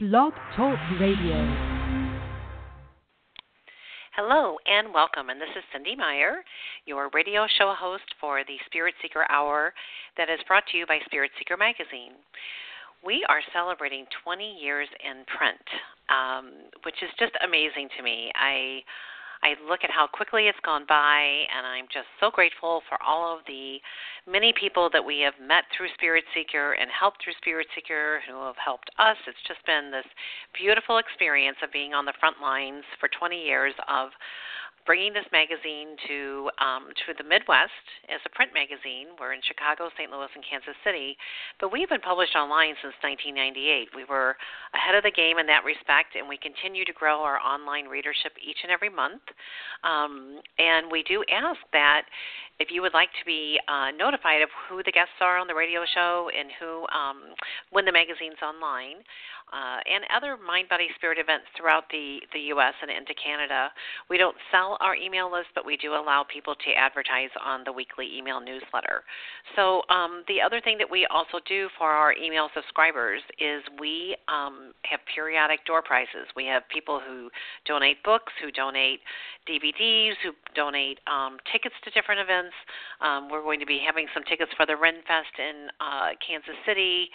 Blog Talk Radio. Hello and welcome. And this is Cynde Meyer, your radio show host for the Spirit Seeker Hour that is brought to you by Spirit Seeker Magazine. We are celebrating 20 years in print, um, which is just amazing to me. I I look at how quickly it's gone by, and I'm just so grateful for all of the many people that we have met through Spirit Seeker and helped through Spirit Seeker who have helped us. It's just been this beautiful experience of being on the front lines for 20 years of bringing this magazine to um, to the Midwest as a print magazine. We're in Chicago, St. Louis, and Kansas City, but we've been published online since 1998. We were ahead of the game in that respect, and we continue to grow our online readership each and every month. Um, and we do ask that if you would like to be uh, notified of who the guests are on the radio show and who um, when the magazine's online uh, and other mind, body, spirit events throughout the, the U.S. and into Canada. We don't sell our email list, but we do allow people to advertise on the weekly email newsletter. So, um, the other thing that we also do for our email subscribers is we um, have periodic door prizes. We have people who donate books, who donate DVDs, who donate um, tickets to different events. Um, we're going to be having some tickets for the Ren Fest in uh, Kansas City,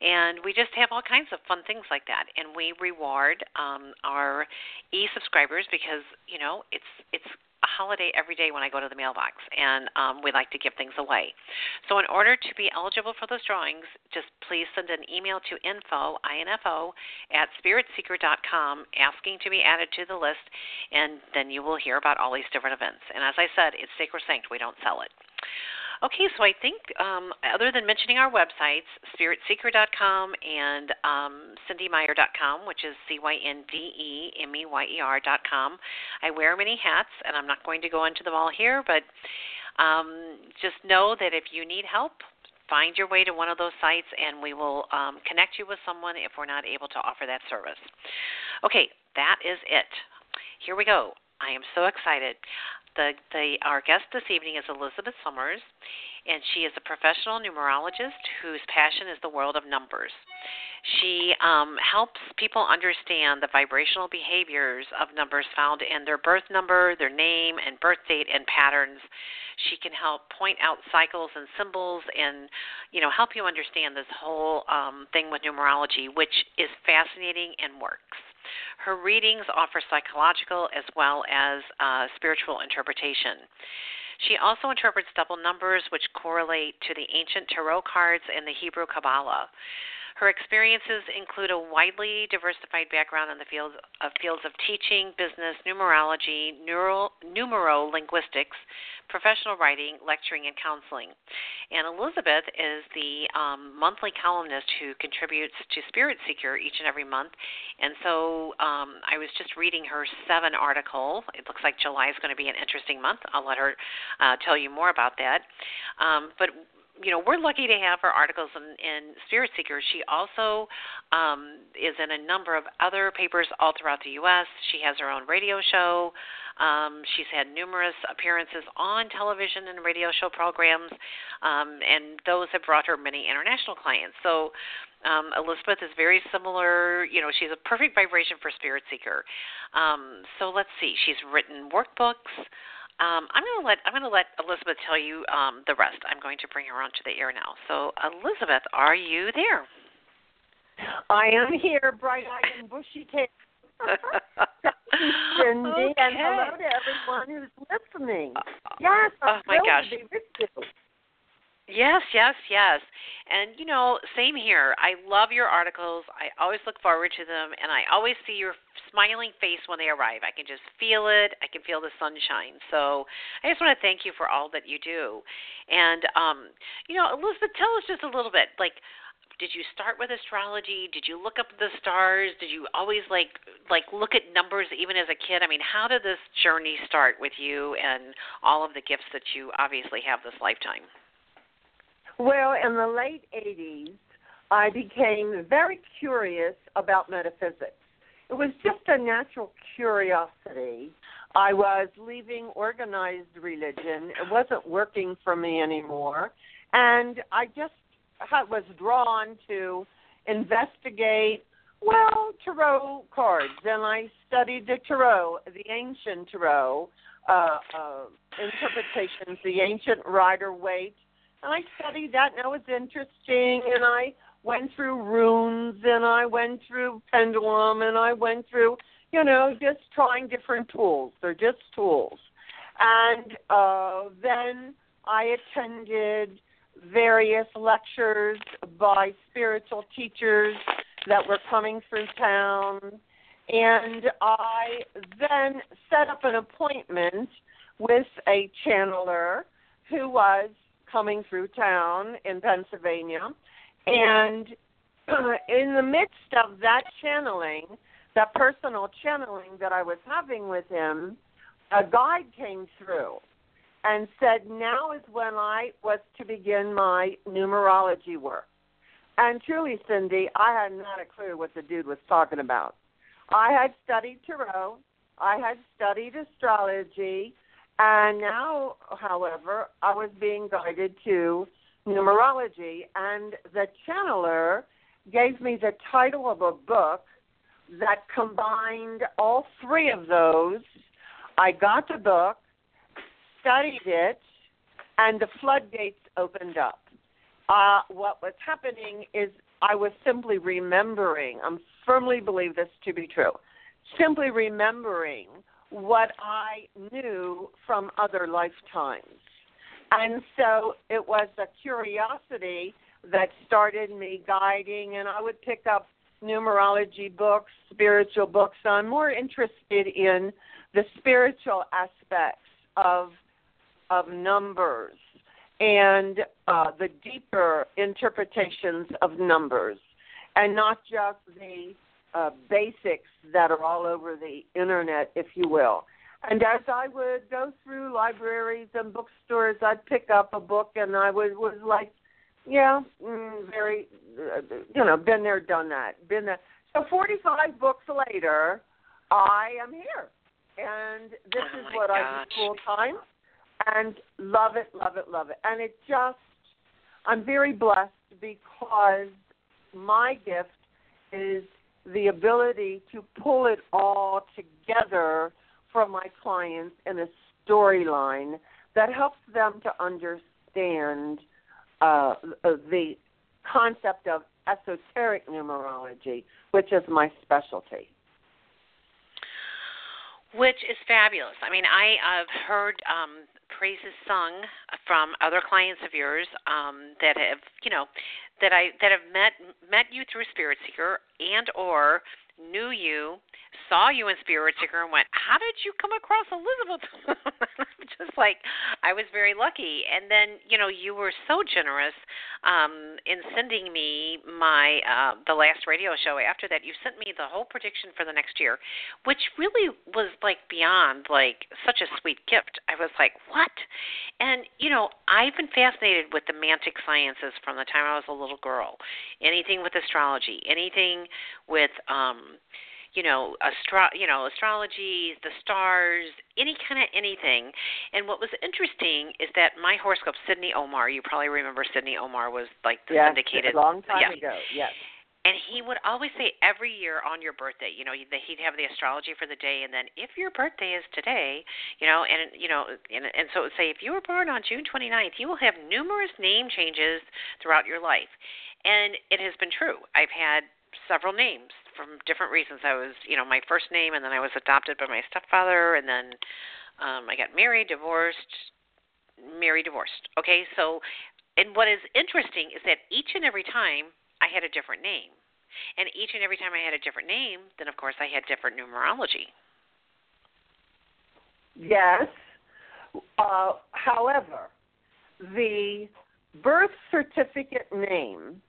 and we just have all kinds of fun things things like that. And we reward um, our e-subscribers because you know it's it's a holiday every day when I go to the mailbox, and um, we like to give things away. So, in order to be eligible for those drawings, just please send an email to info info at spiritseeker.com asking to be added to the list, and then you will hear about all these different events. And as I said, it's sacrosanct; we don't sell it. Okay, so I think um, other than mentioning our websites, spiritseeker.com and um, cyndemeyer.com, which is C Y N D E M E Y E R.com, I wear many hats, and I'm not going to go into them all here, but um, just know that if you need help, find your way to one of those sites and we will um, connect you with someone if we're not able to offer that service. Okay, that is it. Here we go. I am so excited. The, the, our guest this evening is Elizabeth Summers, and she is a professional numerologist whose passion is the world of numbers. She um, helps people understand the vibrational behaviors of numbers found in their birth number, their name, and birth date, and patterns. She can help point out cycles and symbols, and you know help you understand this whole um, thing with numerology, which is fascinating and works. Her readings offer psychological as well as uh, spiritual interpretation. She also interprets double numbers, which correlate to the ancient tarot cards and the Hebrew Kabbalah. Her experiences include a widely diversified background in the fields of, fields of teaching, business, numerology, neural, numero-linguistics, professional writing, lecturing, and counseling. And Elizabeth is the um, monthly columnist who contributes to Spirit Seeker each and every month. And so um, I was just reading her seven article. It looks like July is going to be an interesting month. I'll let her uh, tell you more about that. Um, but you know, we're lucky to have her articles in, in Spirit Seeker. She also um, is in a number of other papers all throughout the U.S. She has her own radio show. Um, she's had numerous appearances on television and radio show programs, um, and those have brought her many international clients. So um, Elizabeth is very similar. You know, she's a perfect vibration for Spirit Seeker. Um, so let's see. She's written workbooks. Um, I'm going to let I'm going to let Elizabeth tell you um, the rest. I'm going to bring her onto the air now. So, Elizabeth, are you there? I am here, bright-eyed and bushy-tailed. Cynde, okay. and hello to everyone who's listening. Yes, I'm oh my gosh. to be with you. Yes, yes, yes. And you know, same here. I love your articles. I always look forward to them and I always see your smiling face when they arrive. I can just feel it. I can feel the sunshine. So, I just want to thank you for all that you do. And um, you know, Elizabeth, tell us just a little bit like did you start with astrology? Did you look up the stars? Did you always like like look at numbers even as a kid? I mean, how did this journey start with you and all of the gifts that you obviously have this lifetime? Well, in the late 80s, I became very curious about metaphysics. It was just a natural curiosity. I was leaving organized religion. It wasn't working for me anymore. And I just was drawn to investigate Well, tarot cards, and I studied the tarot, the ancient tarot uh, uh, interpretations, the ancient Rider Waite, and I studied that, and that was interesting. And I went through runes, and I went through pendulum, and I went through, you know, just trying different tools. They're just tools. And uh, then I attended various lectures by spiritual teachers that were coming through town. And I then set up an appointment with a channeler who was coming through town in Pennsylvania. And in the midst of that channeling, that personal channeling that I was having with him, a guide came through and said, Now is when I was to begin my numerology work. And truly, Cynde, I had not a clue what the dude was talking about. I had studied tarot, I had studied astrology, and now, however, I was being guided to numerology. And the channeler gave me the title of a book that combined all three of those. I got the book, studied it, and the floodgates opened up. Uh, what was happening is I was simply remembering. I firmly believe this to be true. Simply remembering what I knew from other lifetimes. And so it was a curiosity that started me guiding, and I would pick up numerology books, spiritual books. I'm more interested in the spiritual aspects of of numbers and uh, the deeper interpretations of numbers, and not just the uh, basics that are all over the internet, if you will. And as I would go through libraries and bookstores, I'd pick up a book, and I would was like, yeah, mm, very, uh, you know, been there, done that, been there. So 45 books later, I am here, and this oh is what gosh. I do full time and love it, love it, love it. And it just, I'm very blessed because my gift is the ability to pull it all together for my clients in a storyline that helps them to understand uh, the concept of esoteric numerology, which is my specialty which is fabulous. I mean, I have heard um, praises sung from other clients of yours um, that have, you know, that I that have met met you through Spirit Seeker and or knew you, saw you in Spirit Seeker, and went, "How did you come across Elizabeth?" Just like I was very lucky, and then you know you were so generous um, in sending me my uh, the last radio show. After that, you sent me the whole prediction for the next year, which really was like beyond like such a sweet gift. I was like, "What?" And you know, I've been fascinated with the mantic sciences from the time I was a little girl. Anything with astrology, anything with um you know astro you know astrology the stars any kind of anything and what was interesting is that my horoscope Sydney Omarr you probably remember Sydney Omarr was like the yes, syndicated a long time yeah. ago yes and he would always say every year on your birthday, you know, he'd have the astrology for the day, and then if your birthday is today, you know, and you know, and, and so it would say if you were born on June 29th, you will have numerous name changes throughout your life, and it has been true. I've had several names from different reasons. I was, you know, my first name, and then I was adopted by my stepfather, and then um, I got married, divorced, married, divorced. Okay, so, and what is interesting is that each and every time I had a different name, and each and every time I had a different name, then of course I had different numerology. Yes. Uh, however, the birth certificate name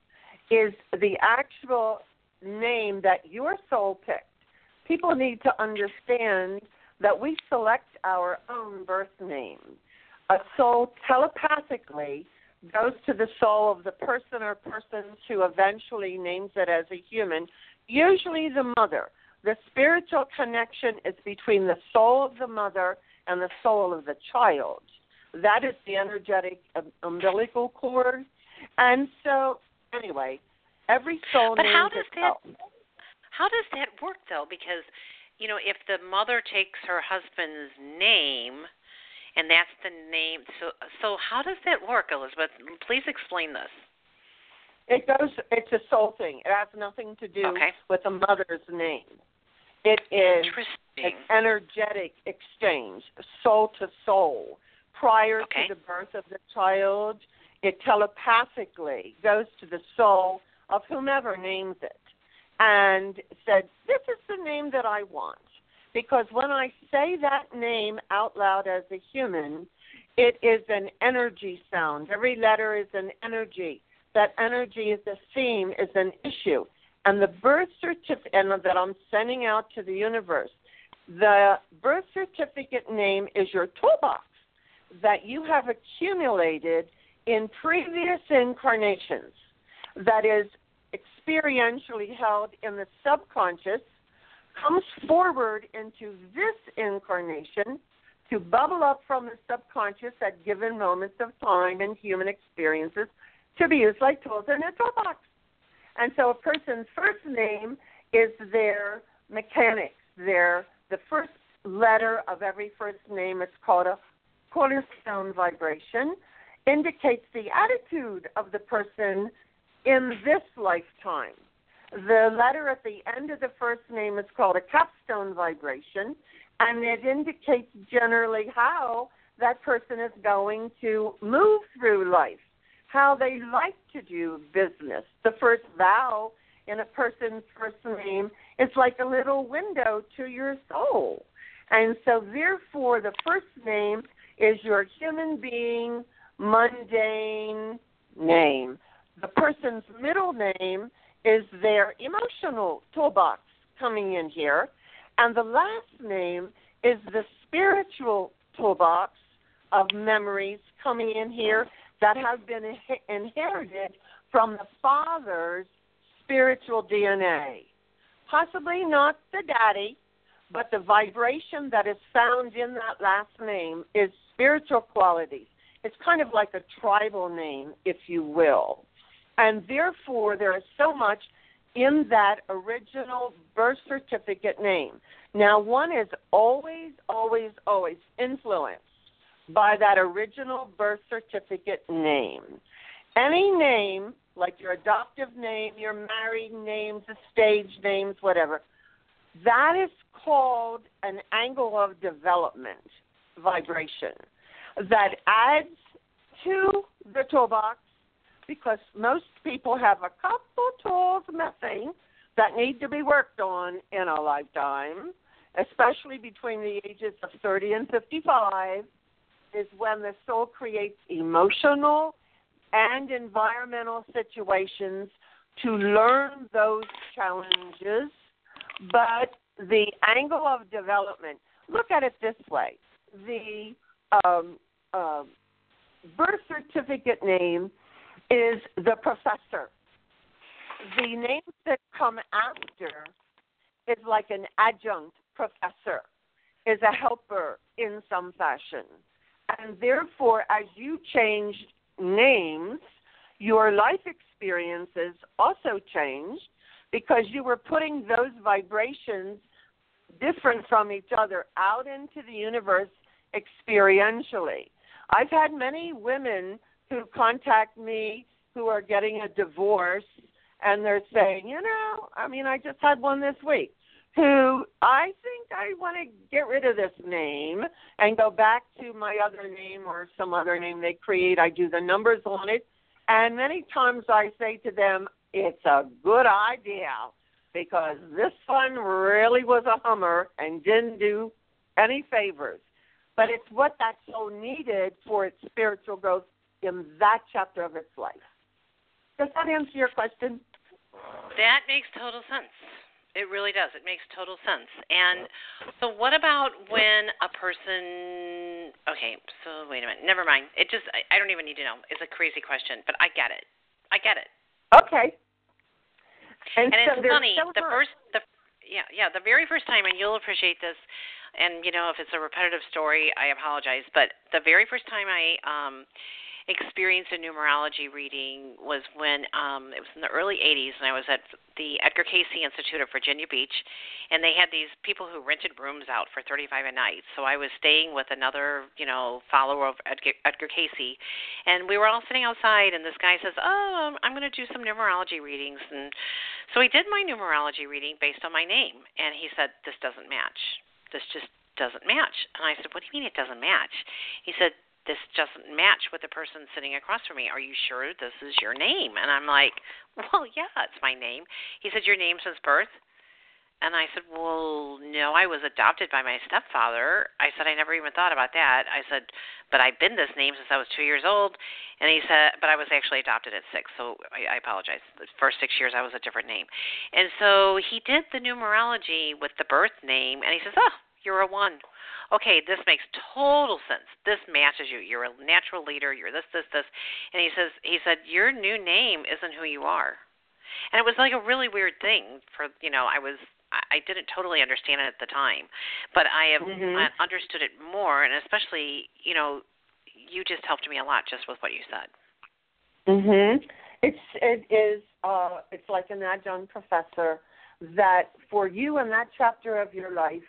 is the actual name that your soul picked. People need to understand that we select our own birth name. A soul telepathically goes to the soul of the person or persons who eventually names it as a human, usually the mother. The spiritual connection is between the soul of the mother and the soul of the child. That is the energetic um, umbilical cord. And so, anyway, Every soul but how does that how does that work though? Because you know, if the mother takes her husband's name, and that's the name, so so how does that work, Elizabeth? Please explain this. It goes. It's a soul thing. It has nothing to do okay. with a mother's name. It is an energetic exchange, soul to soul. Prior Okay. to the birth of the child, it telepathically goes to the soul of whomever names it and said, This is the name that I want. Because when I say that name out loud as a human, it is an energy sound. Every letter is an energy. That energy is a theme, is an issue. And the birth certificate that I'm sending out to the universe, the birth certificate name is your toolbox that you have accumulated in previous incarnations that is experientially held in the subconscious comes forward into this incarnation to bubble up from the subconscious at given moments of time and human experiences to be used like tools in a toolbox. And so a person's first name is their mechanics, their the first letter of every first name. It's called a cornerstone vibration, indicates the attitude of the person in this lifetime. The letter at the end of the first name is called a capstone vibration, and it indicates generally how that person is going to move through life, how they like to do business. The first vowel in a person's first name is like a little window to your soul. And so, therefore, the first name is your human being, mundane name. The person's middle name is their emotional toolbox coming in here. And the last name is the spiritual toolbox of memories coming in here that have been inherited from the father's spiritual DNA. Possibly not the daddy, but the vibration that is found in that last name is spiritual qualities. It's kind of like a tribal name, if you will. And therefore, there is so much in that original birth certificate name. Now, one is always, always, always influenced by that original birth certificate name. Any name, like your adoptive name, your married names, the stage names, whatever, that is called an angle of development vibration that adds to the toolbox because most people have a couple tools missing that need to be worked on in a lifetime, especially between the ages of 30 and 55, is when the soul creates emotional and environmental situations to learn those challenges. But the angle of development, look at it this way the um, uh, birth certificate name is the professor. The names that come after is like an adjunct professor, is a helper in some fashion. And therefore, as you change names, your life experiences also changed because you were putting those vibrations different from each other out into the universe experientially. I've had many women who contact me who are getting a divorce and they're saying, you know, I mean, I just had one this week who I think I want to get rid of this name and go back to my other name or some other name they create. I do the numbers on it. And many times I say to them, it's a good idea because this one really was a hummer and didn't do any favors. But it's what that soul needed for its spiritual growth in that chapter of its life. Does that answer your question? That makes total sense. It really does. It makes total sense. And so, what about when a person? Okay, so wait a minute. Never mind. It just I, I don't even need to know. It's a crazy question, but I get it. I get it. Okay. And, And so it's funny. so the first, the yeah, yeah, the very first time, and you'll appreciate this. And you know, if it's a repetitive story, I apologize. But the very first time I um experienced a numerology reading was when um it was in the early 80s and I was at the Edgar Cayce Institute of Virginia Beach and they had these people who rented rooms out for 35 a night. So I was staying with another, you know, follower of Edgar, Edgar Cayce and we were all sitting outside and this guy says, "Oh, I'm going to do some numerology readings." And so he did my numerology reading based on my name and he said, "This doesn't match. This just doesn't match." And I said, "What do you mean it doesn't match?" He said, this doesn't match with the person sitting across from me. Are you sure this is your name? And I'm like, well, yeah, it's my name. He said, your name since birth? And I said, well, no, I was adopted by my stepfather. I said, I never even thought about that. I said, but I've been this name since I was two years old. And he said, but I was actually adopted at six, so I, I apologize. The first six years I was a different name. And so he did the numerology with the birth name, and he says, oh, you're a one okay, this makes total sense. This matches you. You're a natural leader. You're this, this, this. And he says, he said, your new name isn't who you are. And it was like a really weird thing for, you know, I was, I didn't totally understand it at the time, but I have mm-hmm. understood it more, and especially, you know, you just helped me a lot just with what you said. Mhm. It's it is uh it's like an adjunct professor that for you in that chapter of your life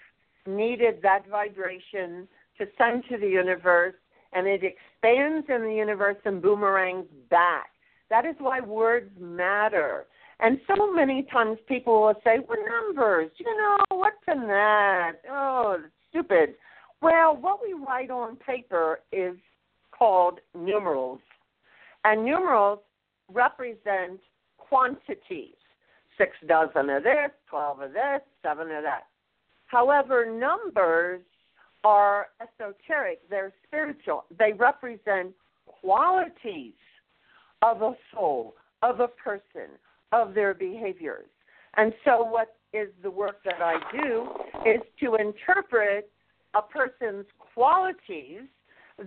needed that vibration to send to the universe, and it expands in the universe and boomerangs back. That is why words matter. And so many times people will say, well, numbers, you know, what's in that? Oh, stupid. Well, what we write on paper is called numerals. And numerals represent quantities. Six dozen of this, twelve of this, seven of that. However, numbers are esoteric, they're spiritual. They represent qualities of a soul, of a person, of their behaviors. And so, what is the work that I do is to interpret a person's qualities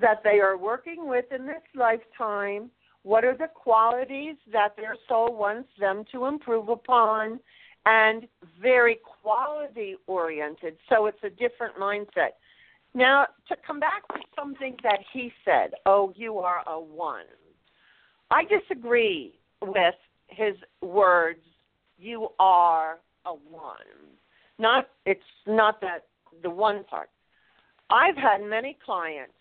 that they are working with in this lifetime. What are the qualities that their soul wants them to improve upon? And very quality oriented. So it's a different mindset. Now, to come back to something that he said, oh, you are a one. I disagree with his words, you are a one. Not it's not that the one part. I've had many clients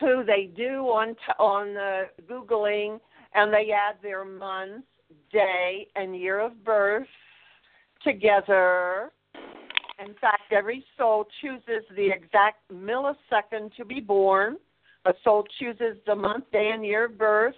who they do on t- on the googling and they add their month, day, and year of birth together. In fact, every soul chooses the exact millisecond to be born. A soul chooses the month, day, and year of birth.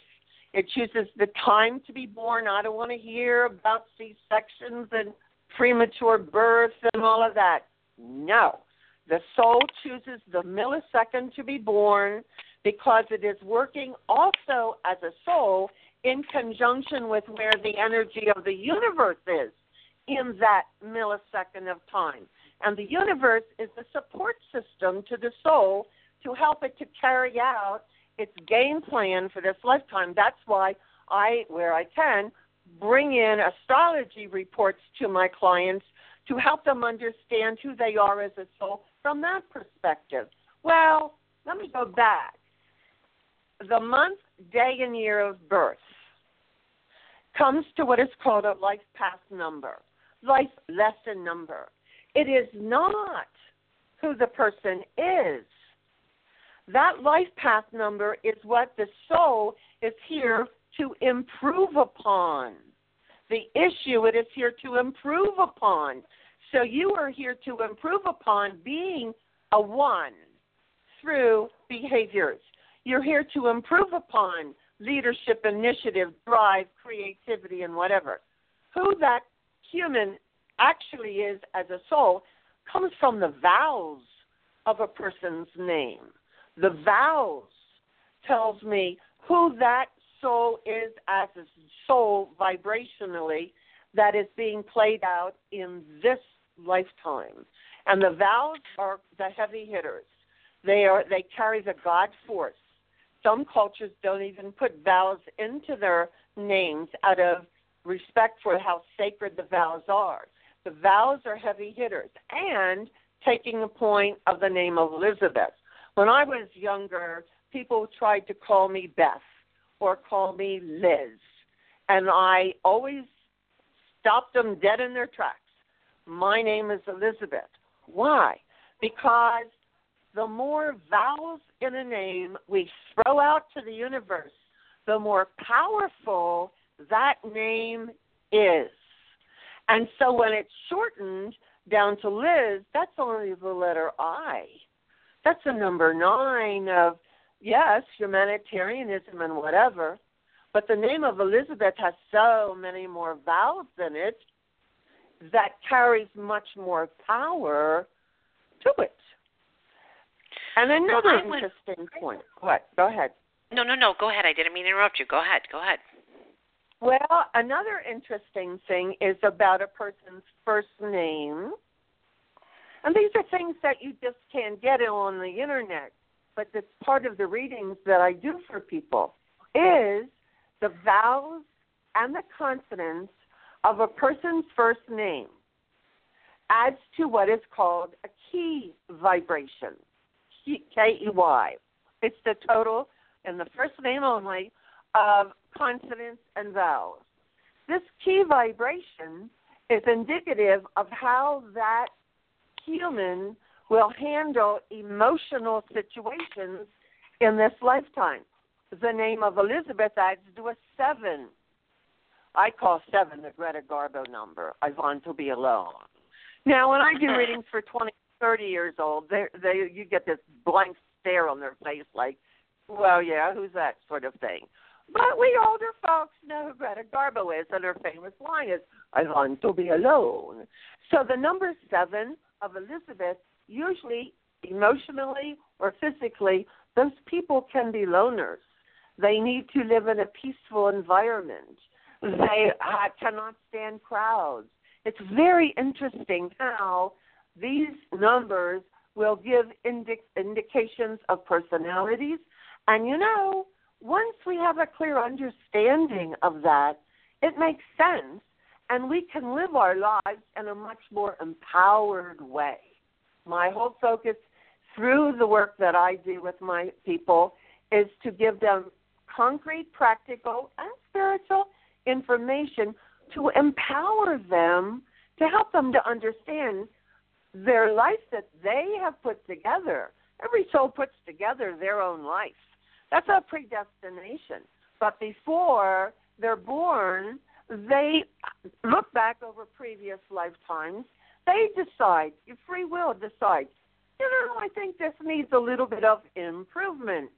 It chooses the time to be born. I don't want to hear about C sections and premature birth and all of that. No. The soul chooses the millisecond to be born because it is working also as a soul in conjunction with where the energy of the universe is in that millisecond of time. And the universe is the support system to the soul to help it to carry out its game plan for this lifetime. That's why I, where I can, bring in astrology reports to my clients to help them understand who they are as a soul from that perspective. Well, let me go back. The month, day, and year of birth comes to what is called a life path number life lesson number. It is not who the person is. That life path number is what the soul is here to improve upon. The issue it is here to improve upon. So you are here to improve upon being a one through behaviors. You're here to improve upon leadership, initiative, drive, creativity, and whatever. Who that human actually is as a soul comes from the vowels of a person's name. The vowels tells me who that soul is as a soul vibrationally that is being played out in this lifetime. And the vowels are the heavy hitters. They are they carry the God force. Some cultures don't even put vowels into their names out of respect for how sacred the vows are. The vows are heavy hitters. And taking the point of the name of Elizabeth. When I was younger, people tried to call me Beth. or call me Liz. And I always stopped them dead in their tracks. My name is Elizabeth. Why? Because the more vowels in a name we throw out to the universe, the more powerful that name is. And so when it's shortened down to Liz, that's only the letter I. That's a number nine of, yes, humanitarianism and whatever. But the name of Elizabeth has so many more vowels in it that carries much more power to it. And another well, interesting point. What? Go ahead. No, no, no. Go ahead. I didn't mean to interrupt you. Go ahead. Go ahead. Well, another interesting thing is about a person's first name. And these are things that you just can't get on the internet, but it's part of the readings that I do for people is the vowels and the consonants of a person's first name adds to what is called a key vibration. K E Y. It's the total in the first name only of consonants and vowels. This key vibration is indicative of how that human will handle emotional situations in this lifetime. The name of Elizabeth adds to a seven. I call seven the Greta Garbo number. I want to be alone. Now, when I do readings for 20, 30 years old, they, they, you get this blank stare on their face like, well, yeah, who's that sort of thing. But we older folks know who Greta Garbo is, and her famous line is, I want to be alone. So the number seven of Elizabeth, usually emotionally or physically, those people can be loners. They need to live in a peaceful environment. They uh, cannot stand crowds. It's very interesting how these numbers will give indi- indications of personalities. And you know, once we have a clear understanding of that, it makes sense and we can live our lives in a much more empowered way. My whole focus through the work that I do with my people is to give them concrete, practical, and spiritual information to empower them, to help them to understand their life that they have put together. Every soul puts together their own life. That's a predestination. But before they're born, they look back over previous lifetimes. They decide, your free will decides, you know, I think this needs a little bit of improvement.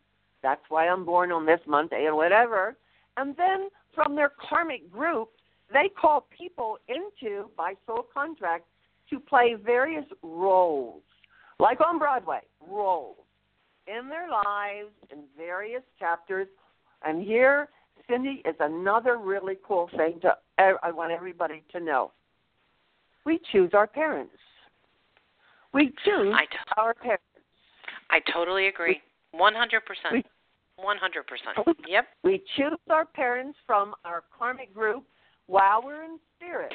That's why I'm born on this Monday and whatever. And then from their karmic group, they call people into, by soul contract, to play various roles, like on Broadway, roles in their lives in various chapters. And here Cynde, is another really cool thing to I want everybody to know. We choose our parents. We choose I t- our parents. I totally agree. One hundred percent. One hundred percent. Yep. We choose our parents from our karmic group while we're in spirit.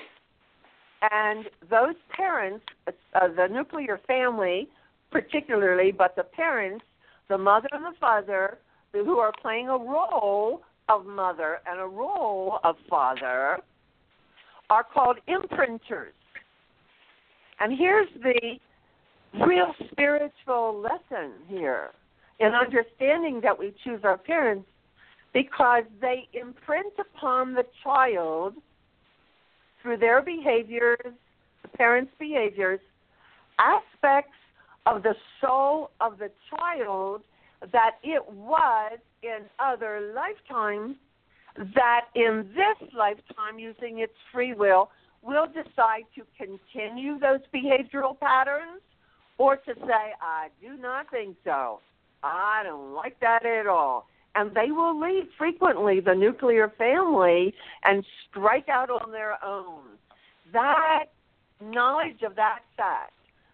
And those parents, uh, the nuclear family particularly, but the parents, the mother and the father, who are playing a role of mother and a role of father are called imprinters. And here's the real spiritual lesson here in understanding that we choose our parents because they imprint upon the child through their behaviors, the parents' behaviors, aspects of the soul of the child that it was in other lifetimes that in this lifetime, using its free will, will decide to continue those behavioral patterns or to say, I do not think so. I don't like that at all. And they will leave frequently the nuclear family and strike out on their own. That knowledge of that fact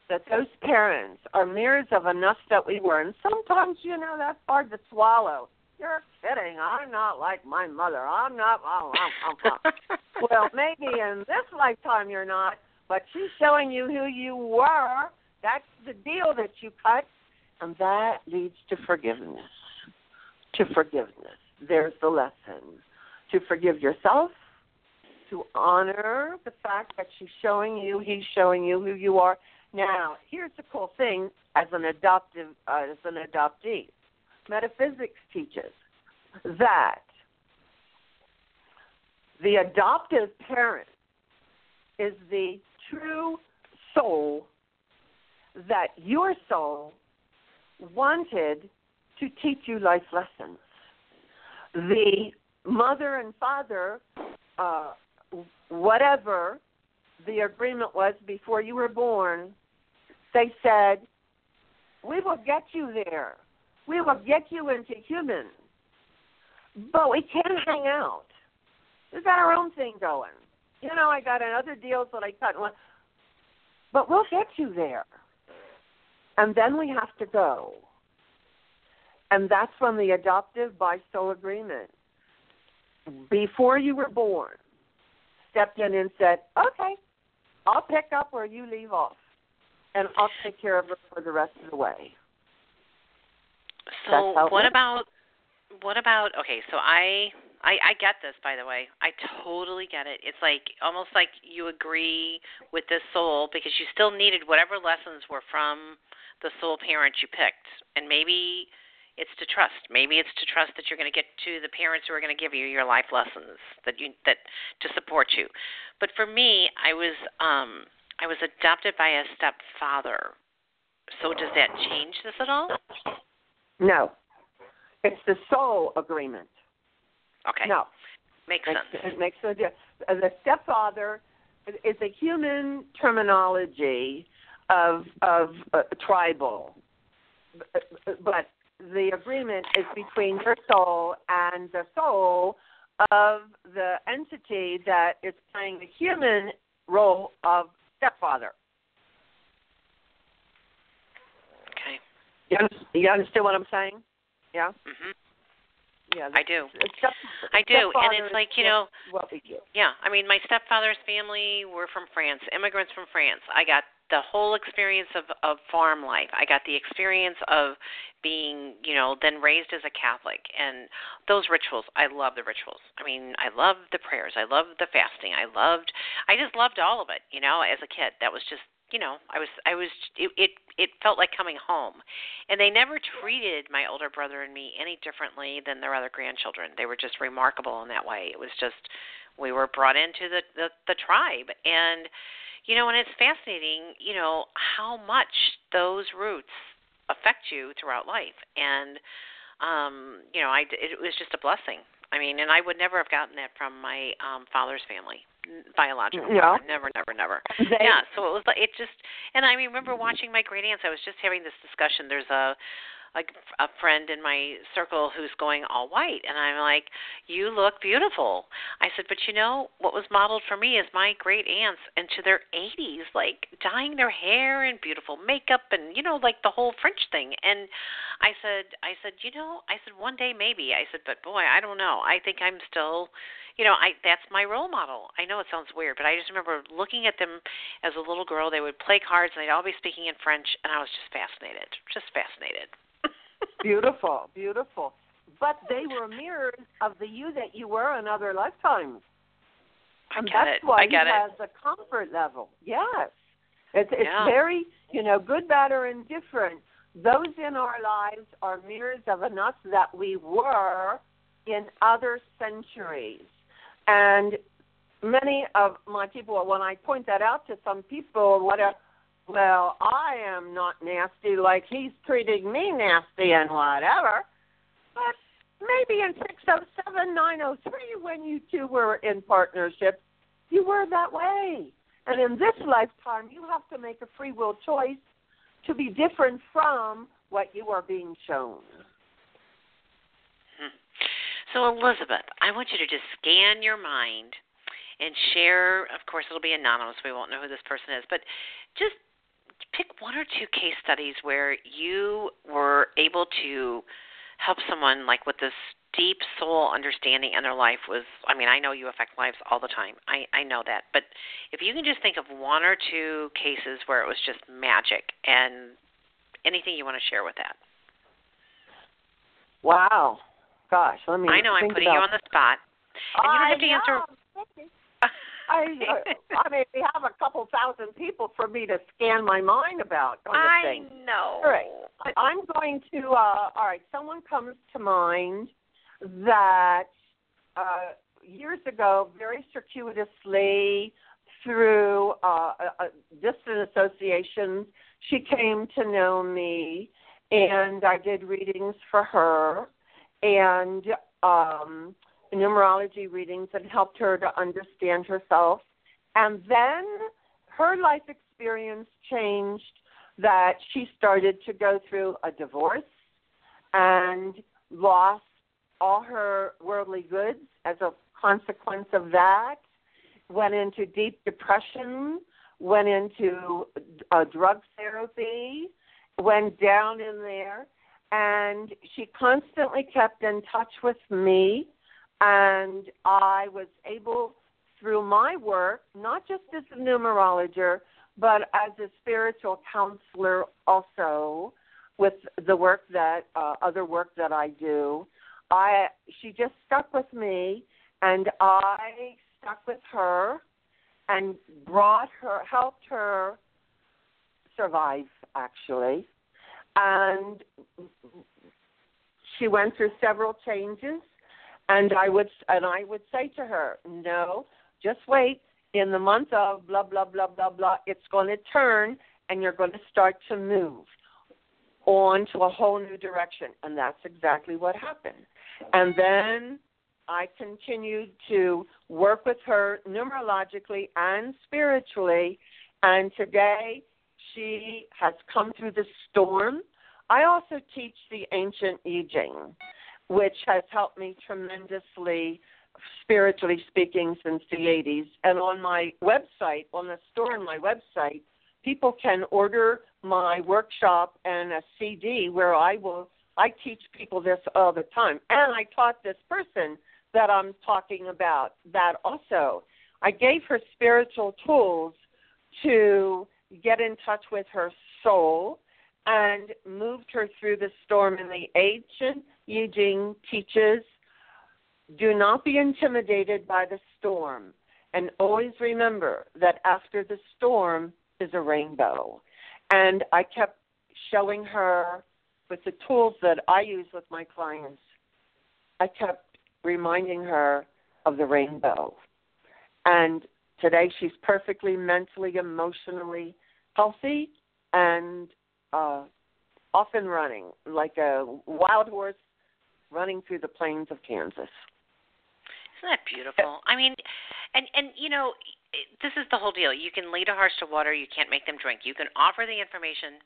that those parents are mirrors of enough that we were. And sometimes, you know, that's hard to swallow. You're kidding. I'm not like my mother. I'm not. Oh, oh, oh, oh. well, maybe in this lifetime you're not, but she's showing you who you were. That's the deal that you cut, and that leads to forgiveness. To forgiveness. there's the lesson to forgive yourself, to honor the fact that she's showing you, he's showing you who you are. Now, here's the cool thing as an adoptive, uh, as an adoptee, metaphysics teaches that the adoptive parent is the true soul that your soul wanted to teach you life lessons. The mother and father, uh, whatever the agreement was before you were born, they said, We will get you there. We will get you into human. But we can't hang out. We've got our own thing going. You know, I got other deals that I cut. But we'll get you there. And then we have to go. And that's when the adoptive by soul agreement, before you were born, stepped in and said, okay, I'll pick up where you leave off. And I'll take care of her for the rest of the way. So what about what about okay, so I I, I get this, by the way. I totally get it. It's like almost like you agree with this soul because you still needed whatever lessons were from the soul parent you picked, and maybe it's to trust. Maybe it's to trust that you're going to get to the parents who are going to give you your life lessons that you that to support you. But for me, I was um I was adopted by a stepfather. So does that change this at all? No. It's the soul agreement. Okay. No. Makes it, sense. It makes no difference. The stepfather is a human terminology of of uh, tribal, but the agreement is between your soul and the soul of the entity that is playing the human role of stepfather. Okay. You understand, you understand what I'm saying? Yeah. Mhm. Yeah, I do. Step, I do, and it's like you know, what we do. Yeah, I mean, my stepfather's family were from France, immigrants from France. I got the whole experience of of farm life. I got the experience of being, you know, then raised as a Catholic, and those rituals. I love the rituals. I mean, I loved the prayers. I loved the fasting. I loved. I just loved all of it. You know, as a kid, that was just you know, I was I was it, it it felt like coming home. And they never treated my older brother and me any differently than their other grandchildren. They were just remarkable in that way. It was just we were brought into the the, the tribe and you know, and it's fascinating, you know, how much those roots affect you throughout life. And um, you know, I it was just a blessing. I mean, and I would never have gotten that from my um father's family biological yeah. never never never they, yeah so it was like it just and i remember watching my great aunts i was just having this discussion there's a like a friend in my circle who's going all white and I'm like, "You look beautiful." I said, "But you know, what was modeled for me is my great aunts into their 80s like dyeing their hair and beautiful makeup and you know like the whole French thing." And I said I said, "You know, I said one day maybe." I said, "But boy, I don't know. I think I'm still you know, I that's my role model. I know it sounds weird, but I just remember looking at them as a little girl. They would play cards and they'd all be speaking in French and I was just fascinated. Just fascinated beautiful, beautiful. But they were mirrors of the you that you were in other lifetimes. I and get that's it. why I get he it. has a comfort level. Yes. It's it's Yeah. very, you know, good, bad, or indifferent. Those in our lives are mirrors of an us that we were in other centuries. And many of my people, when I point that out to some people, whatever, well, I am not nasty like he's treating me nasty and whatever. But maybe in 607, 903, when you two were in partnership, you were that way. And in this lifetime, you have to make a free will choice to be different from what you are being shown. Hmm. So, Elizabeth, I want you to just scan your mind and share. Of course, it'll be anonymous. We won't know who this person is, but just pick one or two case studies where you were able to help someone like with this deep soul understanding in their life was I mean, I know you affect lives all the time. I I know that. But if you can just think of one or two cases where it was just magic and anything you want to share with that. Wow. Gosh, let me. I know I'm putting about you on the spot. And you don't have to answer. I, I mean, we have a couple thousand people for me to scan my mind about. Kind of I thing. know. All right. I'm going to. Uh, all right. Someone comes to mind that uh, years ago, very circuitously, through uh, uh, distant associations, she came to know me, and I did readings for her, and um, numerology readings, and helped her to understand herself. And then her life experience changed that she started to go through a divorce and lost all her worldly goods as a consequence of that, went into deep depression, went into uh, drug therapy, went down in there, and she constantly kept in touch with me. And I was able, through my work, not just as a numerologist, but as a spiritual counselor also, with the work that uh, other work that I do, I she just stuck with me, and I stuck with her, and brought her, helped her survive actually, and she went through several changes, and I would and I would say to her, no, just wait. In the month of blah blah blah blah blah, it's going to turn, and you're going to start to move on to a whole new direction, and that's exactly what happened. And then I continued to work with her numerologically and spiritually, and today she has come through the storm. I also teach the ancient I Ching, which has helped me tremendously, spiritually speaking, since the 80s. And on my website, on the store on my website, people can order my workshop and a CD where I will I teach people this all the time. And I taught this person that I'm talking about that also. I gave her spiritual tools to get in touch with her soul and moved her through the storm. And the ancient Ching teaches do not be intimidated by the storm. And always remember that after the storm is a rainbow. And I kept showing her with the tools that I use with my clients, I kept reminding her of the rainbow. And today she's perfectly mentally, emotionally healthy and uh, off and running like a wild horse running through the plains of Kansas. Isn't that beautiful? I mean, and and you know, this is the whole deal. You can lead a horse to water. You can't make them drink. You can offer the information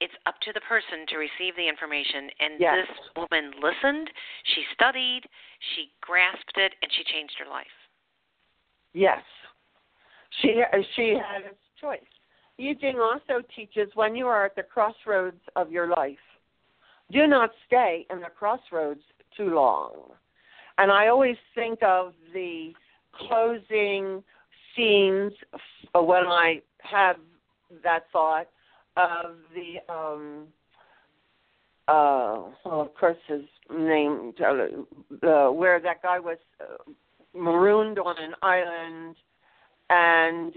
it's up to the person to receive the information. And yes. this woman listened, she studied, she grasped it, and she changed her life. Yes, she she had a choice. I Ching also teaches when you are at the crossroads of your life, do not stay in the crossroads too long. And I always think of the closing scenes when I have that thought of the um uh well of course his name uh, where that guy was uh, marooned on an island and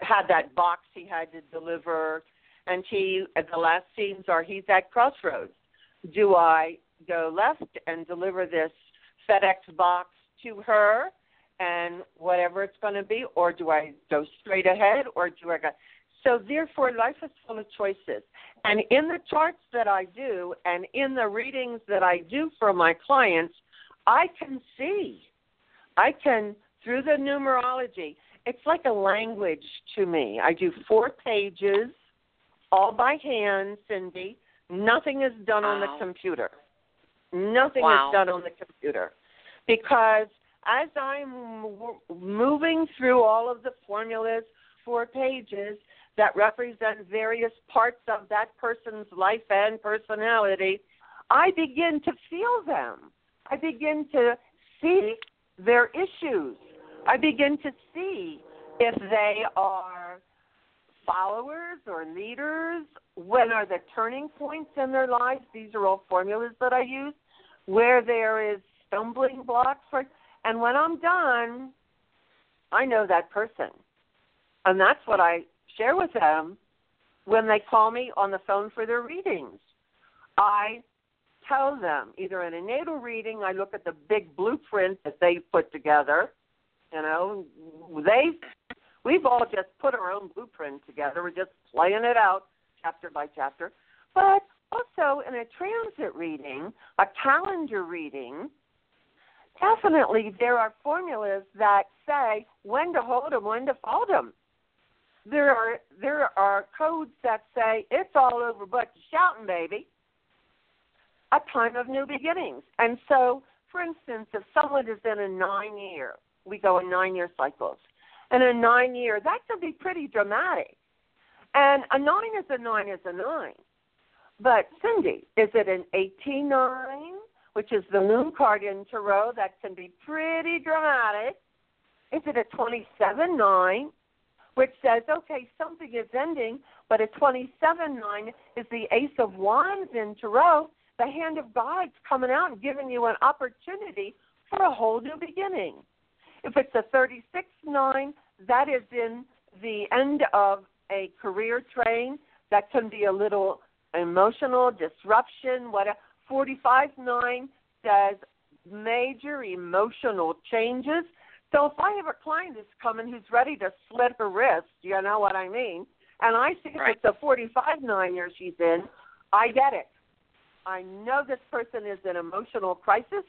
had that box he had to deliver and he the last scenes are he's at crossroads do i go left and deliver this fedex box to her and whatever it's going to be or do i go straight ahead or do i go so therefore, life is full of choices. And in the charts that I do, and in the readings that I do for my clients, I can see. I can through the numerology. It's like a language to me. I do four pages, all by hand, Cynde. Nothing is done wow. on the computer. Nothing wow. is done on the computer because as I'm moving through all of the formulas, four pages, that represent various parts of that person's life and personality, I begin to feel them. I begin to see their issues. I begin to see if they are followers or leaders. When are the turning points in their lives? These are all formulas that I use. where there is stumbling blocks for and when I'm done, I know that person. And that's what I share with them when they call me on the phone for their readings. I tell them either in a natal reading, I look at the big blueprint that they put together. You know, they we've all just put our own blueprint together. We're just playing it out chapter by chapter. But also in a transit reading, a calendar reading, definitely there are formulas that say when to hold them, when to fold them. There are there are codes that say it's all over but shouting, baby. A time of new beginnings. And so, for instance, if someone is in a nine year, we go in nine year cycles. And a nine year, that can be pretty dramatic. And a nine is a nine is a nine. But Cynde, is it an 18 nine? which is the moon card in tarot that can be pretty dramatic. Is it a 27 9, which says, okay, something is ending, but a 27 9 is the Ace of Wands in tarot. The hand of God's coming out and giving you an opportunity for a whole new beginning. If it's a 36 9, that is in the end of a career train that can be a little emotional disruption, What a 45 9 says major emotional changes. So if I have a client who's coming who's ready to slit her wrist, you know what I mean, and I see right. it's a 45 9 year she's in, I get it. I know this person is in emotional crisis.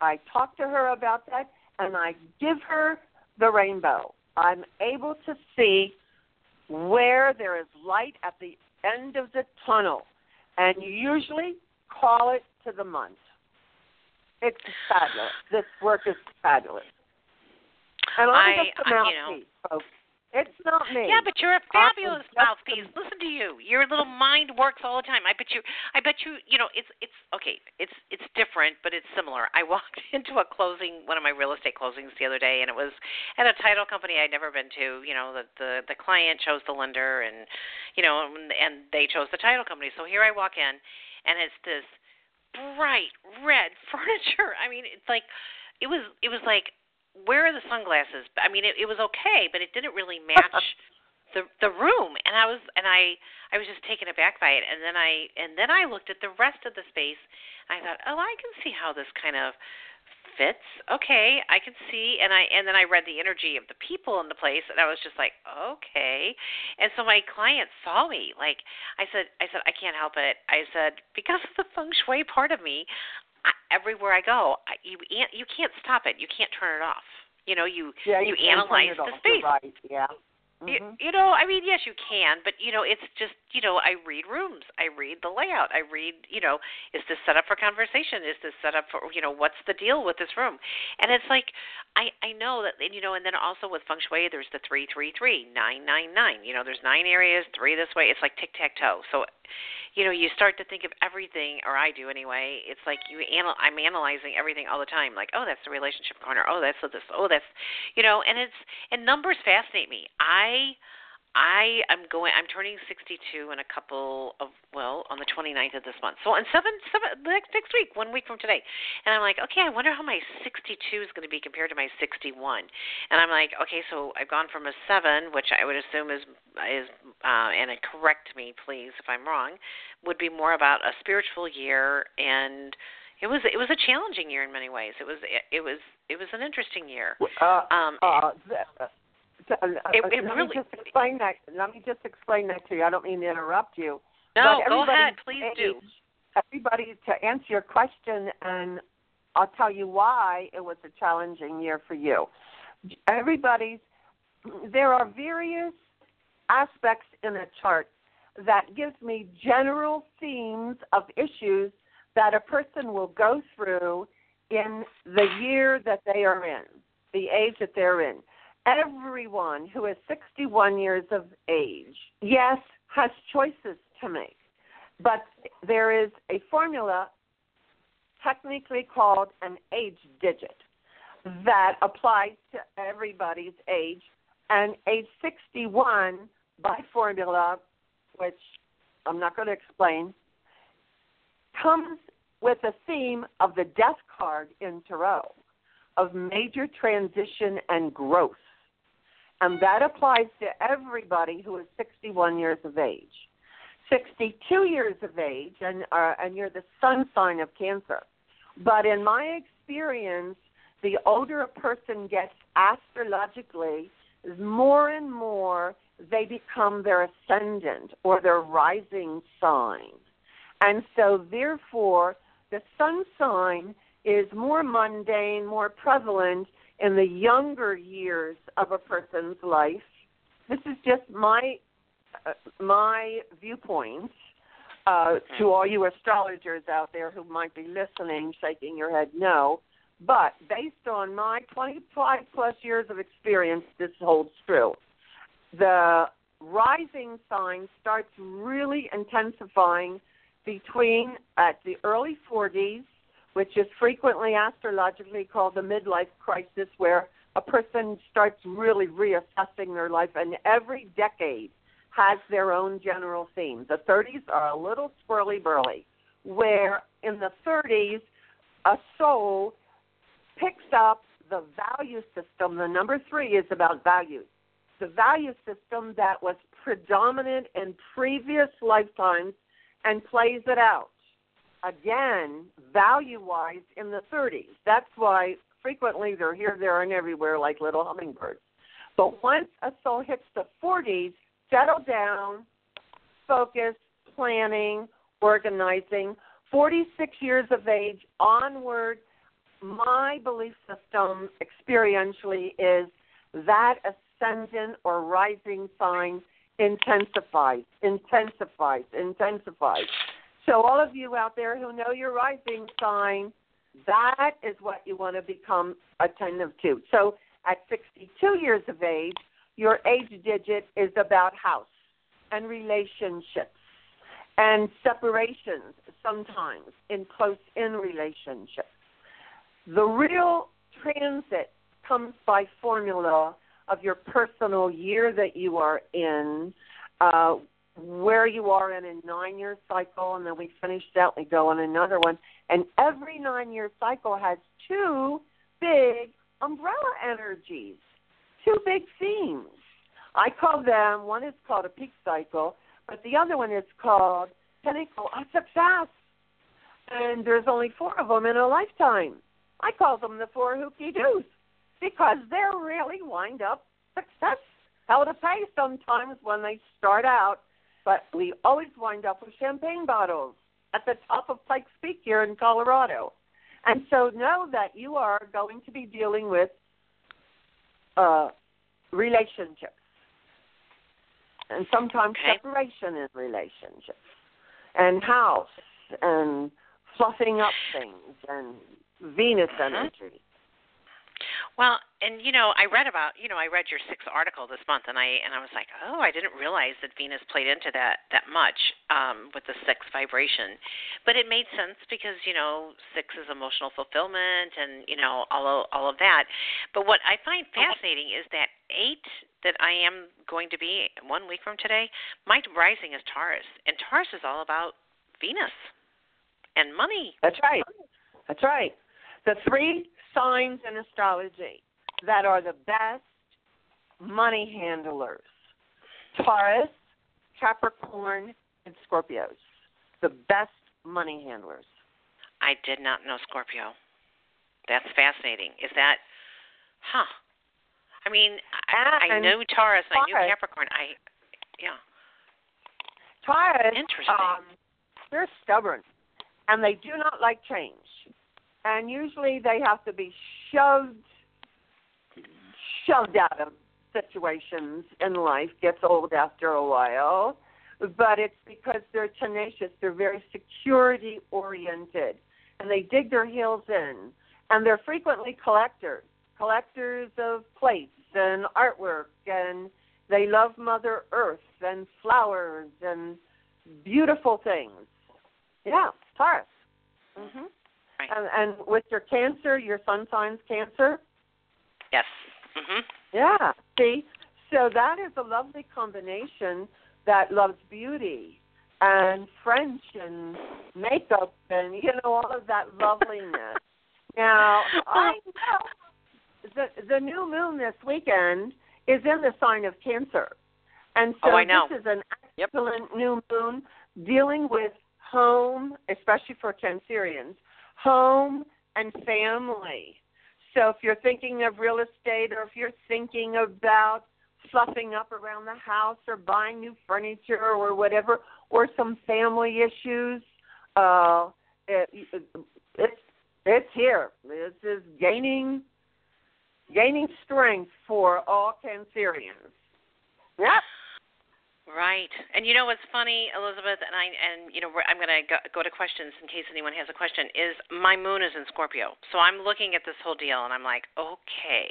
I talk to her about that, and I give her the rainbow. I'm able to see where there is light at the end of the tunnel, and you usually call it to the month. It's fabulous. This work is fabulous. And I'm I, just a mouthpiece, you know- folks. It's not me. Yeah, but you're a fabulous mouthpiece. Listen to you. Your little mind works all the time. I bet you. I bet you. You know, it's it's okay. It's it's different, but it's similar. I walked into a closing, one of my real estate closings the other day, and it was at a title company I'd never been to. You know, the the the client chose the lender, and you know, and, and they chose the title company. So here I walk in, and it's this bright red furniture. I mean, it's like it was it was like where are the sunglasses? I mean, it, it was okay, but it didn't really match the the room. And I was and I I was just taken aback by it. And then I and then I looked at the rest of the space. and I thought, oh, I can see how this kind of fits. Okay, I can see. And I and then I read the energy of the people in the place, and I was just like, okay. And so my client saw me. Like I said, I said I can't help it. I said because of the feng shui part of me, I, everywhere I go, I, you you can't stop it. You can't turn it off. You know, you yeah, you can't analyze the off. space. Right. Yeah. You, Mhm. you know, I mean, yes, you can, but you know, it's just you know, I read rooms, I read the layout, I read, you know, is this set up for conversation? Is this set up for, you know, what's the deal with this room? And it's like, I I know that, and, you know, and then also with feng shui, there's the three three three nine nine nine. You know, there's nine areas, three this way. It's like tic tac toe. So, you know, you start to think of everything, or I do anyway. It's like you anal- I'm analyzing everything all the time. Like, oh, that's the relationship corner. Oh, that's this. Oh, that's, you know, and it's and numbers fascinate me. I I I am going. I'm turning 62 in a couple of well, on the 29th of this month. So on seven, seven next next week, one week from today, and I'm like, okay, I wonder how my 62 is going to be compared to my 61. And I'm like, okay, so I've gone from a seven, which I would assume is is uh, and correct me please if I'm wrong, would be more about a spiritual year and. It was it was a challenging year in many ways. It was it, it was it was an interesting year. Uh, Um, uh, th- uh, uh, It- uh, it let really- me just explain that. Let me just explain that to you. I don't mean to interrupt you. no, go ahead, please do. Everybody, to answer your question, and I'll tell you why it was a challenging year for you. Everybody's, there are various aspects in a chart that gives me general themes of issues that a person will go through in the year that they are in, the age that they're in. Everyone who is 61 years of age, yes, has choices to make, but there is a formula technically called an age digit that applies to everybody's age. And age 61 by formula, which I'm not going to explain, comes with the theme of the death card in Tarot of major transition and growth. And that applies to everybody who is 61 years of age. 62 years of age, and, uh, and you're the sun sign of Cancer. But in my experience, the older a person gets astrologically, more and more they become their ascendant or their rising sign. And so, therefore, the sun sign is more mundane, more prevalent in the younger years of a person's life. This is just my uh, my viewpoint uh, to all you astrologers out there who might be listening, shaking your head no. But based on my 25 plus years of experience, this holds true. The rising sign starts really intensifying between at the early 40s, which is frequently astrologically called the midlife crisis, where a person starts really reassessing their life, and every decade has their own general theme. The 30s are a little squirrely burly, where in the 30s, a soul picks up the value system. The number three is about values. The value system that was predominant in previous lifetimes and plays it out again, value wise, in the 30s. That's why frequently they're here, there, and everywhere like little hummingbirds. But once a soul hits the 40s, settle down, focus, planning, organizing. 46 years of age onward, my belief system experientially is that ascendant or rising sign intensifies, intensifies, intensifies. So, all of you out there who know your rising sign, that is what you want to become attentive to. So, at 62 years of age, your age digit is about house and relationships and separations sometimes in close in relationships. The real transit comes by formula of your personal year that you are in, uh, where you are in a nine year cycle, and then we finish that, we go on another one. And every nine year cycle has two big umbrella energies, two big themes. I call them, one is called a peak cycle, but the other one is called pinnacle of success. And there's only four of them in a lifetime. I call them the four hooky doos because they're really wind up success. Hell to pay sometimes when they start out but we always wind up with champagne bottles at the top of Pikes Peak here in Colorado. And so know that you are going to be dealing with uh, relationships and sometimes okay. separation in relationships and house and fluffing up things and Venus uh-huh. energy. Well, and you know, I read about you know I read your sixth article this month, and I and I was like, oh, I didn't realize that Venus played into that that much um, with the sixth vibration, but it made sense because you know six is emotional fulfillment and you know all of, all of that. But what I find fascinating is that eight that I am going to be one week from today, my rising is Taurus, and Taurus is all about Venus and money. That's right. That's right. The three signs in astrology that are the best money handlers Taurus, Capricorn, and Scorpios. The best money handlers. I did not know Scorpio. That's fascinating. Is that, huh? I mean, I, I knew Taurus, and I knew Capricorn. I, yeah. Taurus, Interesting. Um, they're stubborn, and they do not like change and usually they have to be shoved shoved out of situations in life gets old after a while. But it's because they're tenacious they're very security oriented and they dig their heels in. And they're frequently collectors collectors of plates and artwork and they love mother earth and flowers and beautiful things. Yeah taurus mhm Right. And, and with your cancer, your sun signs cancer. Yes. Mhm. Yeah. See, so that is a lovely combination that loves beauty, and French and makeup and you know all of that loveliness. now I know the the new moon this weekend is in the sign of Cancer, and so oh, I know. this is an Yep. excellent new moon dealing with home, especially for Cancerians, home and family. So if you're thinking of real estate or if you're thinking about fluffing up around the house or buying new furniture or whatever, or some family issues, uh, it, it, it's it's here. This is gaining gaining strength for all Cancerians. Yep. Right. And you know what's funny, Elizabeth, and I and you know I'm going to go, to questions in case anyone has a question. Is my moon is in Scorpio, so I'm looking at this whole deal and I'm like, okay,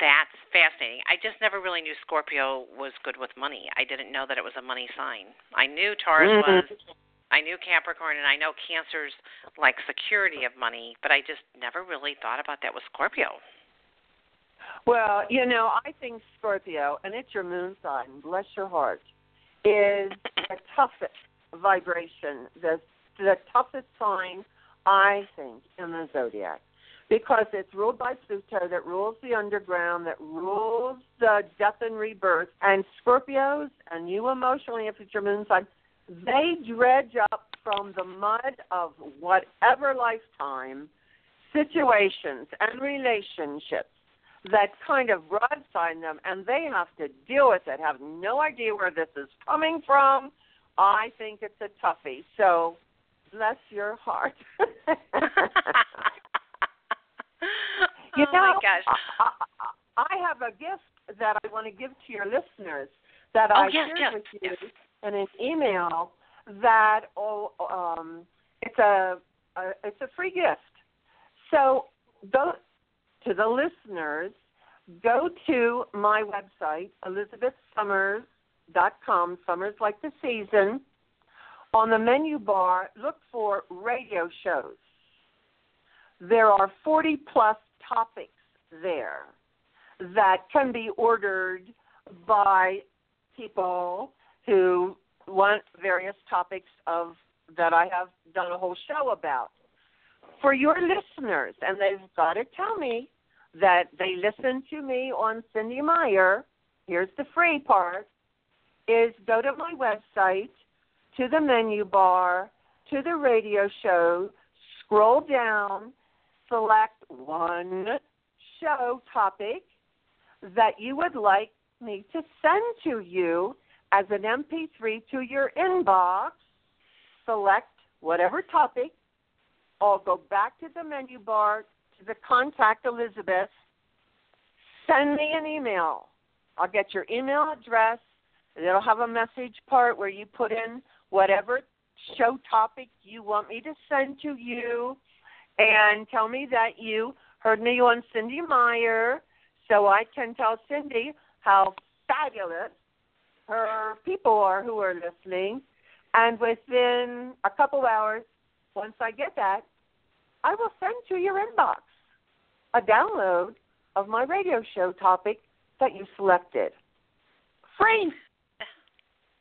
that's fascinating. I just never really knew Scorpio was good with money. I didn't know that it was a money sign. I knew Taurus Mhm. was. I knew Capricorn, and I know Cancer's like security of money, but I just never really thought about that with Scorpio. Well, you know, I think Scorpio, and it's your moon sign, bless your heart, is the toughest vibration, the the toughest sign I think in the zodiac. Because it's ruled by Pluto that rules the underground, that rules the death and rebirth. And Scorpios and you emotionally, if it's your moon sign, they dredge up from the mud of whatever lifetime situations and relationships that kind of broadside them and they have to deal with it, have no idea where this is coming from. I think it's a toughie. So bless your heart. you oh know, my gosh. I, I I have a gift that I want to give to your listeners that Oh, I yes, shared yes, with you yes. in an email that oh, um, it's a, a it's a free gift. So go to the listeners. Go to my website, elizabethsummers.com. Summers like the season. On the menu bar, look for radio shows. There are 40 plus topics there that can be ordered by people who want various topics of that I have done a whole show about. For your listeners, and they've got to tell me that they listen to me on Cynde Meyer. Here's the free part: is go to my website, to the menu bar, to the radio show, scroll down, select one show topic that you would like me to send to you as an MP3 to your inbox. Select whatever topic. I'll go back to the menu bar to the contact Elizabeth. Send me an email. I'll get your email address. It'll have a message part where you put in whatever show topic you want me to send to you and tell me that you heard me on Cynde Meyer so I can tell Cynde how fabulous her people are who are listening. And within a couple hours, once I get that, I will send to your inbox a download of my radio show topic that you selected. Free.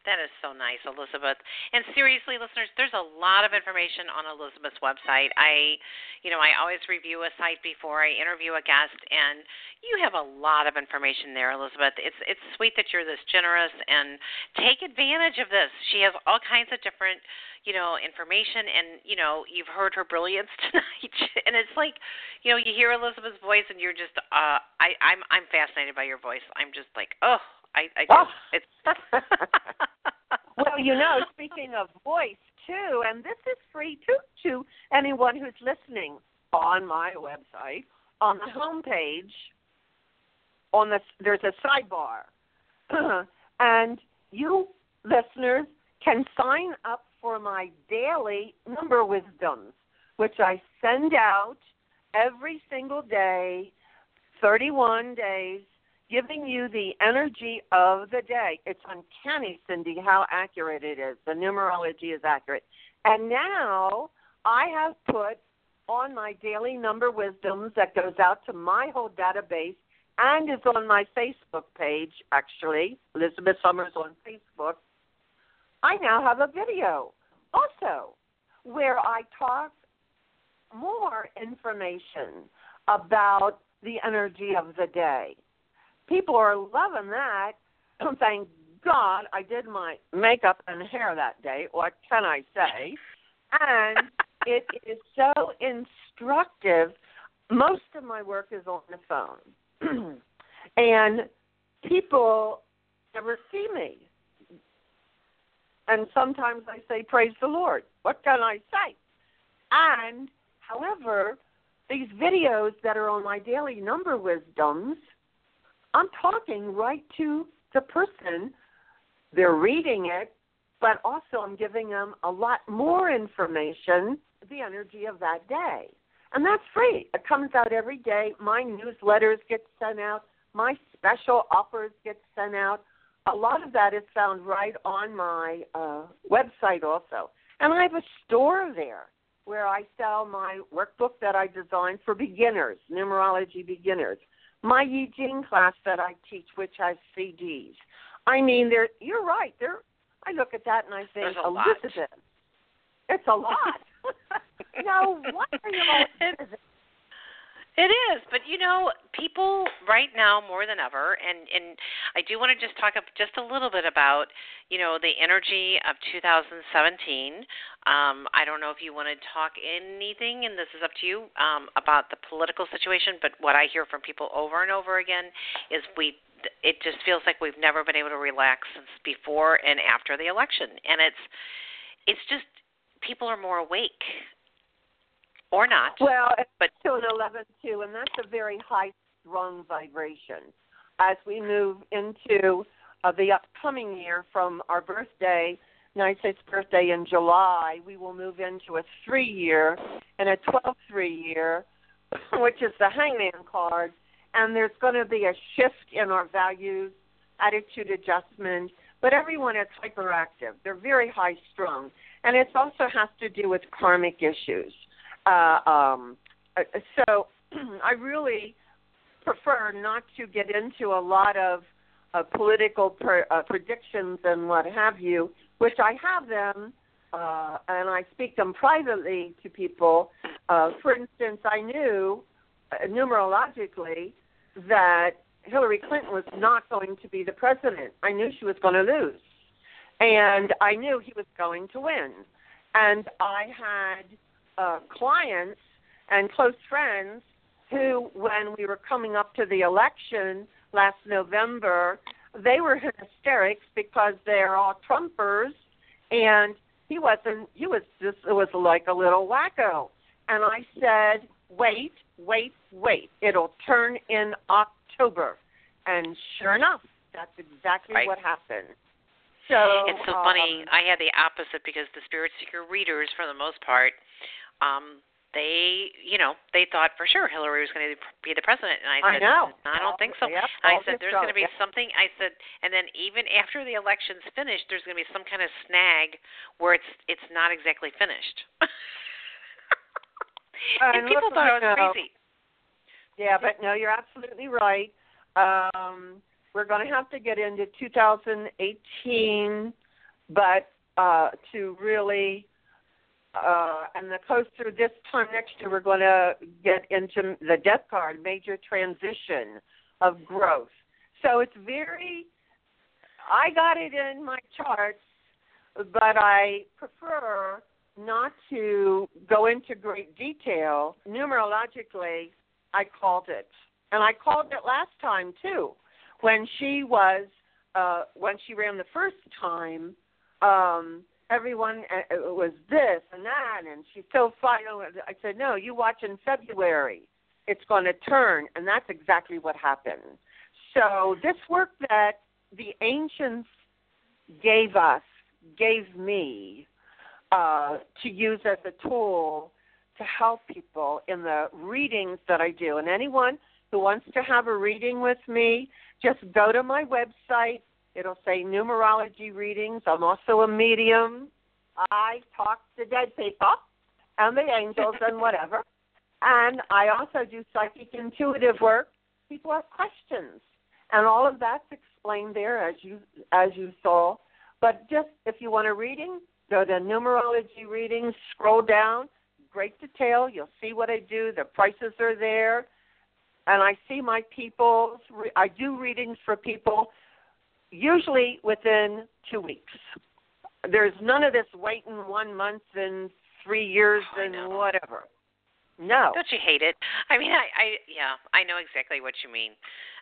That is so nice, Elizabeth. And seriously, listeners, there's a lot of information on Elizabeth's website. I, you know, I always review a site before I interview a guest, and you have a lot of information there, Elizabeth. It's it's sweet that you're this generous and take advantage of this. She has all kinds of different, you know, information, and you know, you've heard her brilliance tonight, and it's like, you know, you hear Elizabeth's voice, and you're just, uh, I, I'm I'm fascinated by your voice. I'm just like, oh. I, I ah. just, Oh. it's well, you know, speaking of voice too, and this is free too to anyone who's listening on my website. On the homepage, on the there's a sidebar, and you listeners can sign up for my daily number wisdoms, which I send out every single day, 31 days giving you the energy of the day. It's uncanny, Cynde, how accurate it is. The numerology is accurate. And now I have put on my daily number wisdoms that goes out to my whole database and is on my Facebook page, actually, Elizabeth Summers on Facebook. I now have a video also where I talk more information about the energy of the day. People are loving that. Thank God I did my makeup and hair that day. What can I say? And it is so instructive. Most of my work is on the phone. and people never see me. And sometimes I say, Praise the Lord. What can I say? And, however, these videos that are on my daily number wisdoms, I'm talking right to the person. They're reading it, but also I'm giving them a lot more information, the energy of that day. And that's free. It comes out every day. My newsletters get sent out. My special offers get sent out. A lot of that is found right on my uh, website also. And I have a store there where I sell my workbook that I designed for beginners, numerology beginners. My Yi Jing class that I teach, which has CDs. I mean, there. You're right. There. I look at that and I think, Elizabeth, lot. It's a lot. no are you're it is, but you know, people right now more than ever, and and I do want to just talk up just a little bit about, you know, the energy of 2017. Um, I don't know if you want to talk anything, and this is up to you um, about the political situation. But what I hear from people over and over again is we it just feels like we've never been able to relax since before and after the election and it's it's just people are more awake or not. Well, but to an eleven two, and that's a very high strung vibration. As we move into uh, the upcoming year from our birthday, United States birthday in July, we will move into a three year and a twelve three year, which is the hangman card. And there's going to be a shift in our values, attitude adjustment, but everyone is hyperactive. They're very high strung. And it also has to do with karmic issues. Uh, um, uh, so I really prefer not to get into a lot of uh, political per, uh, predictions and what have you, which I have them uh, and I speak them privately to people. Uh, for instance, I knew uh, numerologically that Hillary Clinton was not going to be the president. I knew she was going to lose, and I knew he was going to win. And I had uh, clients and close friends who, when we were coming up to the election last November, they were in hysterics because they're all Trumpers, and he wasn't. He was just it was like a little wacko. And I said, wait, wait, wait. It'll turn in October. And sure enough, that's exactly right. what happened. So it's so um, funny. I had the opposite because the spirit seeker readers, for the most part, um, they, you know, they thought for sure Hillary was going to be the president, and I said, I know. I don't think so. Yep, I said, there's going to be yep. something. I said, and then even after the election's finished, there's going to be some kind of snag where it's it's not exactly finished. and, and people thought it was know, crazy. Yeah, but no, you're absolutely right. Um, we're going to have to get into 2018, but uh, to really uh, and the closer this time next year, we're going to get into the death card, major transition of growth. So it's very, I got it in my charts, but I prefer not to go into great detail. Numerologically, I called it. And I called it last time too, when she was, uh, when she ran the first time. Um, everyone uh, it was this and that, and she's so fine. I said, no, you watch in February. It's going to turn, and that's exactly what happened. So this work that the ancients gave us, gave me, uh, to use as a tool to help people in the readings that I do. And anyone who wants to have a reading with me, just go to my website, It'll say numerology readings. I'm also a medium. I talk to dead people and the angels and whatever. And I also do psychic intuitive work. People have questions, and all of that's explained there, as you as you saw But just if you want a reading, go to numerology readings, scroll down, great detail. You'll see what I do. The prices are there. And I see my people, I do readings for people usually within two weeks. There's none of this waiting one month and three years Oh, and whatever. No. Don't you hate it? I mean, I, I yeah, I know exactly what you mean.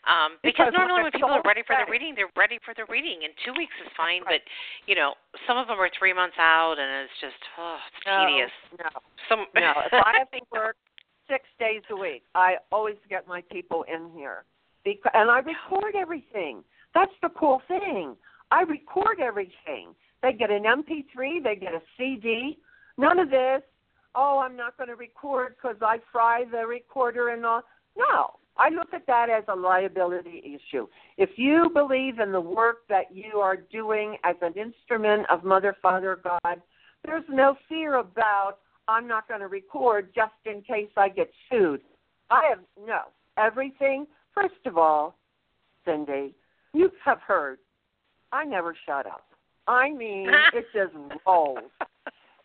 Um, Because because, normally when people are ready for the reading, they're ready for the reading, and two weeks is fine. Right. But you know, some of them are three months out, and it's just oh, it's no, tedious. No. Some No. If I have to work six days a week, I always get my people in here. Because, and I record everything. That's the cool thing. I record everything. They get an MP3, they get a CD. None of this, oh, I'm not going to record because I fry the recorder and all. No. I look at that as a liability issue. If you believe in the work that you are doing as an instrument of Mother, Father, God, there's no fear about I'm not going to record just in case I get sued. I have no everything. First of all, Cynde, you have heard. I never shut up. I mean, it just rolls.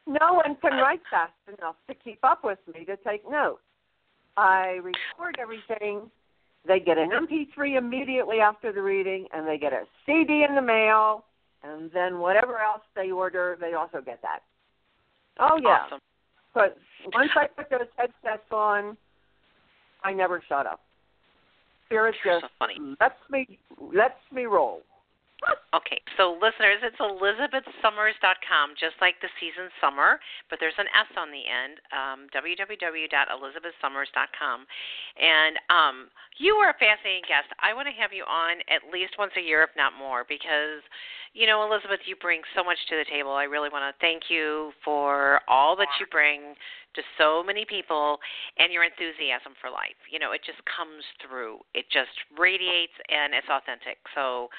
No one can write fast enough to keep up with me to take notes. I record everything. They get an MP3 immediately after the reading, and they get a CD in the mail, and then whatever else they order, they also get that. Oh yeah, awesome. but once I put those headsets on, I never shut up. Spirit just so funny. lets me lets me roll. Okay, so listeners, it's elizabethsummers.com, just like the season summer, but there's an S on the end. Um, www.elizabethsummers.com, and um, you are a fascinating guest. I want to have you on at least once a year, if not more, because you know, Elizabeth, you bring so much to the table. I really want to thank you for all that you bring to so many people and your enthusiasm for life. You know, it just comes through. It just radiates and it's authentic. So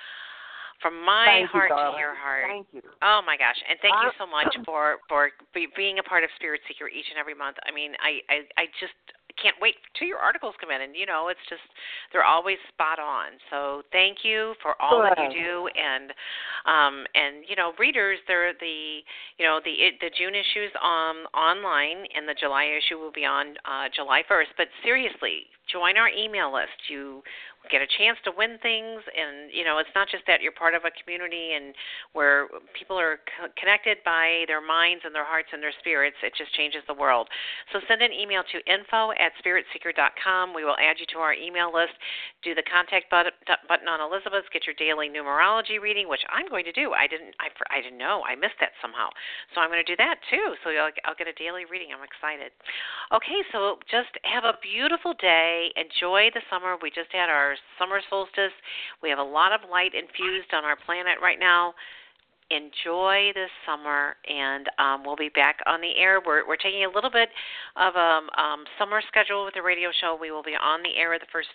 from my Thank you, heart to your heart. Thank you. Oh my gosh! And thank you Uh, so much for for be, being a part of Spirit Seeker each and every month. I mean, I I, I just can't wait till your articles come in, and you know, it's just they're always spot on. So thank you for all that you do, and um and you know, readers, they're the you know the it, the June issues on online, and the July issue will be on uh July first. But seriously, join our email list. You get a chance to win things and you know it's not just that you're part of a community and where people are co- connected by their minds and their hearts and their spirits it just changes the world. So send an email to info at spiritseeker.com we will add you to our email list. Do the contact button, on elizabeth's. Get your daily numerology reading which i'm going to do. I didn't i, I didn't know. I missed that somehow. So i'm going to do that too. So I'll, I'll get a daily reading. I'm excited. Okay so just have a beautiful day enjoy the summer. We just had our summer solstice. We have a lot of light infused on our planet right now. Enjoy this summer and um, we'll be back on the air. We're, we're taking a little bit of a um, summer schedule with the radio show. We will be on the air the first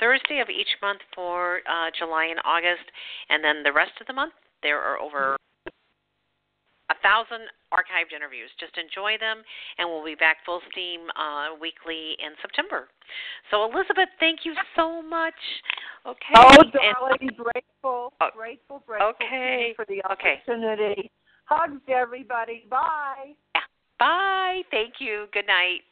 thursday of each month for uh, july and august and then the rest of the month there are over a thousand archived interviews. Just enjoy them, and we'll be back full steam uh, weekly in September. So, Elizabeth, thank you so much. Okay. Oh, and- darling, grateful, Oh, grateful, grateful okay, for the opportunity. okay. Hugs, everybody. Bye. Bye. Thank you. Good night.